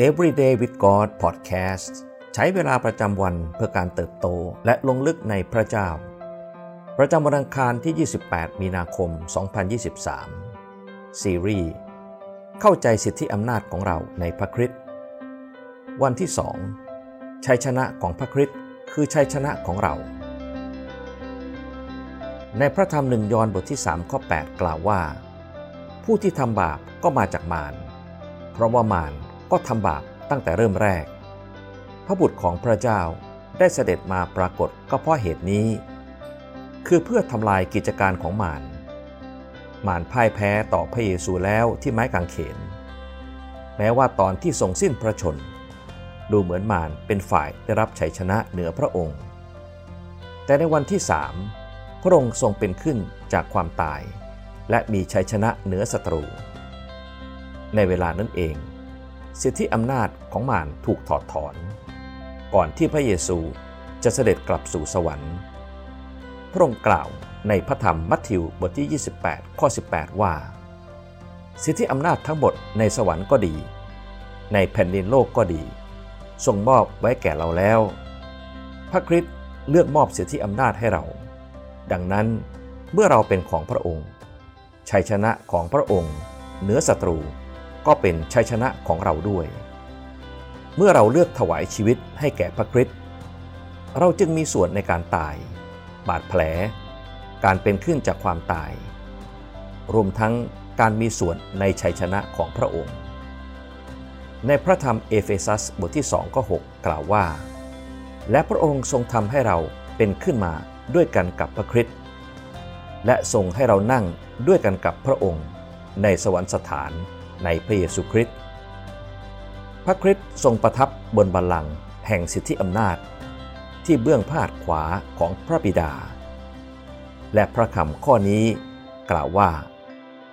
Everyday with God Podcast ใช้เวลาประจำวันเพื่อการเติบโตและลงลึกในพระเจ้า ประจำวันอังคารที่ 28 มีนาคม 2023 ซีรีส์เข้าใจสิทธิอำนาจของเราในพระคริสต์วันที่ 2 ชัยชนะของพระคริสต์คือชัยชนะของเรา ในพระธรรมหนึ่งยอห์นบทที่ 3 ข้อ 8 กล่าวว่า ผู้ที่ทำบาปก็มาจากมารเพราะว่ามาร ก็ทำบาปตั้งแต่เริ่มแรก พระบุตรของพระเจ้าได้เสด็จมาปรากฏก็เพราะเหตุนี้ คือเพื่อทำลายกิจการของมารมารพ่ายแพ้ต่อพระเยซูแล้วที่ไม้กางเขน แม้ว่าตอนที่ทรงสิ้นพระชน ดูเหมือนมารเป็นฝ่ายได้รับชัยชนะเหนือพระองค์ แต่ในวันที่สามพระองค์ทรงเป็นขึ้นจากความตาย และมีชัยชนะเหนือศัตรู ในเวลานั้นเอง สิทธิอำนาจของมารถูกถอดถอน ก่อนที่พระเยซูจะเสด็จกลับสู่สวรรค์ พระองค์กล่าวในพระธรรมมัทธิวบทที่ 28 ข้อ 18 ว่า สิทธิอำนาจทั้งหมดในสวรรค์ก็ดี ในแผ่นดินโลกก็ดี ทรงมอบไว้แก่เราแล้ว พระคริสต์เลือกมอบสิทธิอำนาจให้เรา ดังนั้นเมื่อเราเป็นของพระองค์ ชัยชนะของพระองค์เหนือศัตรู ก็เป็นชัยชนะของเราด้วย เมื่อเราเลือกถวายชีวิตให้แก่พระคริสต์เราจึงมีส่วนในการตาย บาดแผล การเป็นขึ้นจากความตาย รวมทั้งการมีส่วนในชัยชนะของพระองค์ ในพระธรรมเอเฟซัสบทที่2ข้อ6กล่าวว่า และพระองค์ทรงทำให้เราเป็นขึ้นมาด้วยกันกับพระคริสต์และทรงให้เรานั่งด้วยกันกับพระองค์ ในสวรรคสถาน ในพระเยซูคริสต์พระคริสต์ทรงประทับบนบัลลังก์แห่งสิทธิอำนาจ ที่เบื้องพระหัตถ์ขวาของพระบิดา และพระคำข้อนี้กล่าวว่า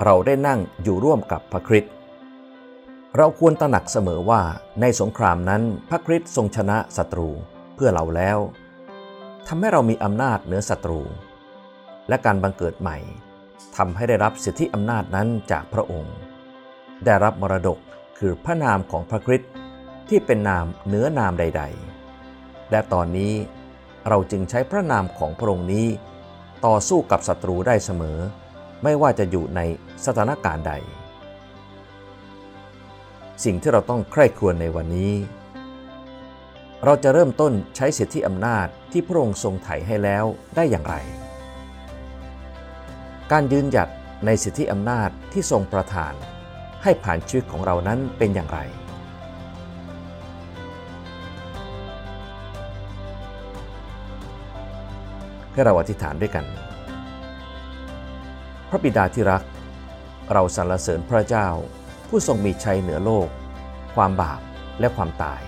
เราได้นั่งอยู่ร่วมกับพระคริสต์เราควรตระหนักเสมอว่าในสงครามนั้นพระคริสต์ทรงชนะศัตรูเพื่อเราแล้วทำให้เรามีอำนาจเหนือศัตรู และการบังเกิดใหม่ทำให้ได้รับสิทธิอำนาจนั้นจากพระองค์ ได้รับมรดกคือพระนามของพระคริสต์ที่เป็นนามเนื้อนามใด ๆ และตอนนี้เราจึงใช้พระนามของพระองค์นี้ ต่อสู้กับศัตรูได้เสมอ ไม่ว่าจะอยู่ในสถานการณ์ใด สิ่งที่เราต้องใคร่ครวญในวันนี้ เราจะเริ่มต้นใช้สิทธิอำนาจที่พระองค์ทรงไถ่ให้แล้วได้อย่างไร การยืนหยัดในสิทธิอำนาจที่ทรงประทาน ให้ผ่านชีวิตของเรานั้นเป็นอย่างไร ให้เราอธิษฐานด้วยกัน พระบิดาที่รัก เราสรรเสริญพระเจ้า ผู้ทรงมีชัยเหนือโลก ความบาปและความตาย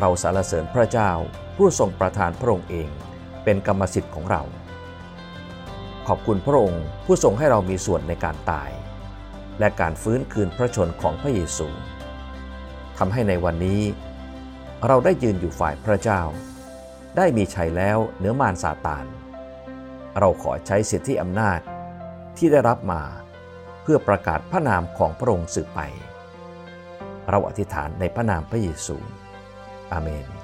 เราสรรเสริญพระเจ้า ผู้ทรงประทานพระองค์เองเป็นกรรมสิทธิ์ของเรา ขอบคุณพระองค์ผู้ทรงให้เรามีส่วนในการตาย และการฟื้นคืนพระชนของพระเยซูทำให้ในวันนี้ เราได้ยืนอยู่ฝ่ายพระเจ้า ได้มีชัยแล้วเหนือมารซาตาน เราขอใช้สิทธิอำนาจที่ได้รับมาเพื่อประกาศพระนามของพระองค์สืบไป เราอธิษฐานในพระนามพระเยซู อาเมน